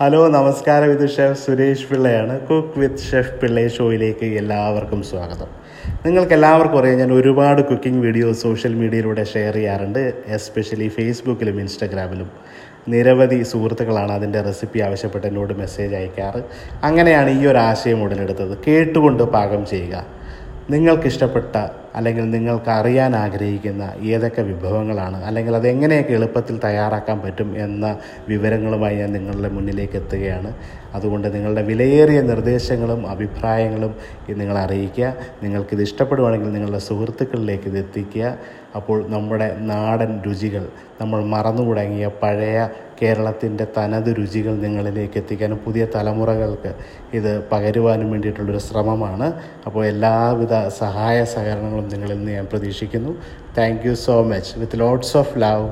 Hello നമസ്കാരം. ഇത് chef Suresh പിള്ളയാണ്. കുക്ക് വിത്ത് ഷെഫ് പിള്ളേ ഷോയിലേക്ക് എല്ലാവർക്കും സ്വാഗതം. നിങ്ങൾക്ക് എല്ലാവർക്കും അറിയാം ഞാൻ ഒരുപാട് കുക്കിംഗ് വീഡിയോസ് സോഷ്യൽ മീഡിയയിലൂടെ ഷെയർ ചെയ്യാറുണ്ട്. എസ്പെഷ്യലി ഫേസ്ബുക്കിലും ഇൻസ്റ്റഗ്രാമിലും. നിരവധി സുഹൃത്തുക്കളാണ് അതിന്റെ റെസിപ്പി ആവശ്യപ്പെട്ട് എന്നോട് മെസ്സേജ് അയക്കാറ്. അങ്ങനെയാണ് ഈ ഒരു ആശയം ഉടലെടുത്തത്. കേട്ടുകൊണ്ട് പാകം ചെയ്യുക. നിങ്ങൾക്കിഷ്ടപ്പെട്ട അല്ലെങ്കിൽ നിങ്ങൾക്ക് അറിയാൻ ആഗ്രഹിക്കുന്ന ഏതൊക്കെ വിഭവങ്ങളാണ് അല്ലെങ്കിൽ അതെങ്ങനെയൊക്കെ എളുപ്പത്തിൽ തയ്യാറാക്കാൻ പറ്റും എന്ന വിവരങ്ങളുമായി ഞാൻ നിങ്ങളുടെ മുന്നിലേക്ക് എത്തുകയാണ്. അതുകൊണ്ട് നിങ്ങളുടെ വിലയേറിയ നിർദ്ദേശങ്ങളും അഭിപ്രായങ്ങളും നിങ്ങൾ അറിയിക്കുക. നിങ്ങൾക്കിത് ഇഷ്ടപ്പെടുവാണെങ്കിൽ നിങ്ങളുടെ സുഹൃത്തുക്കളിലേക്ക് ഇത് എത്തിക്കുക. അപ്പോൾ നമ്മുടെ നാടൻ രുചികൾ നമ്മൾ മറന്നു തുടങ്ങിയ പഴയ കേരളത്തിന്റെ തനത് രുചികൾ നിങ്ങളിലേക്ക് എത്തിക്കാനും പുതിയ തലമുറകൾക്ക് ഇത് പകരുവാനും വേണ്ടിയിട്ടുള്ളൊരു ശ്രമമാണ്. അപ്പോൾ എല്ലാവിധ സഹായ സഹകരണങ്ങളും നിങ്ങളിൽ നിന്ന് ഞാൻ പ്രതീക്ഷിക്കുന്നു. Thank you so much with lots of love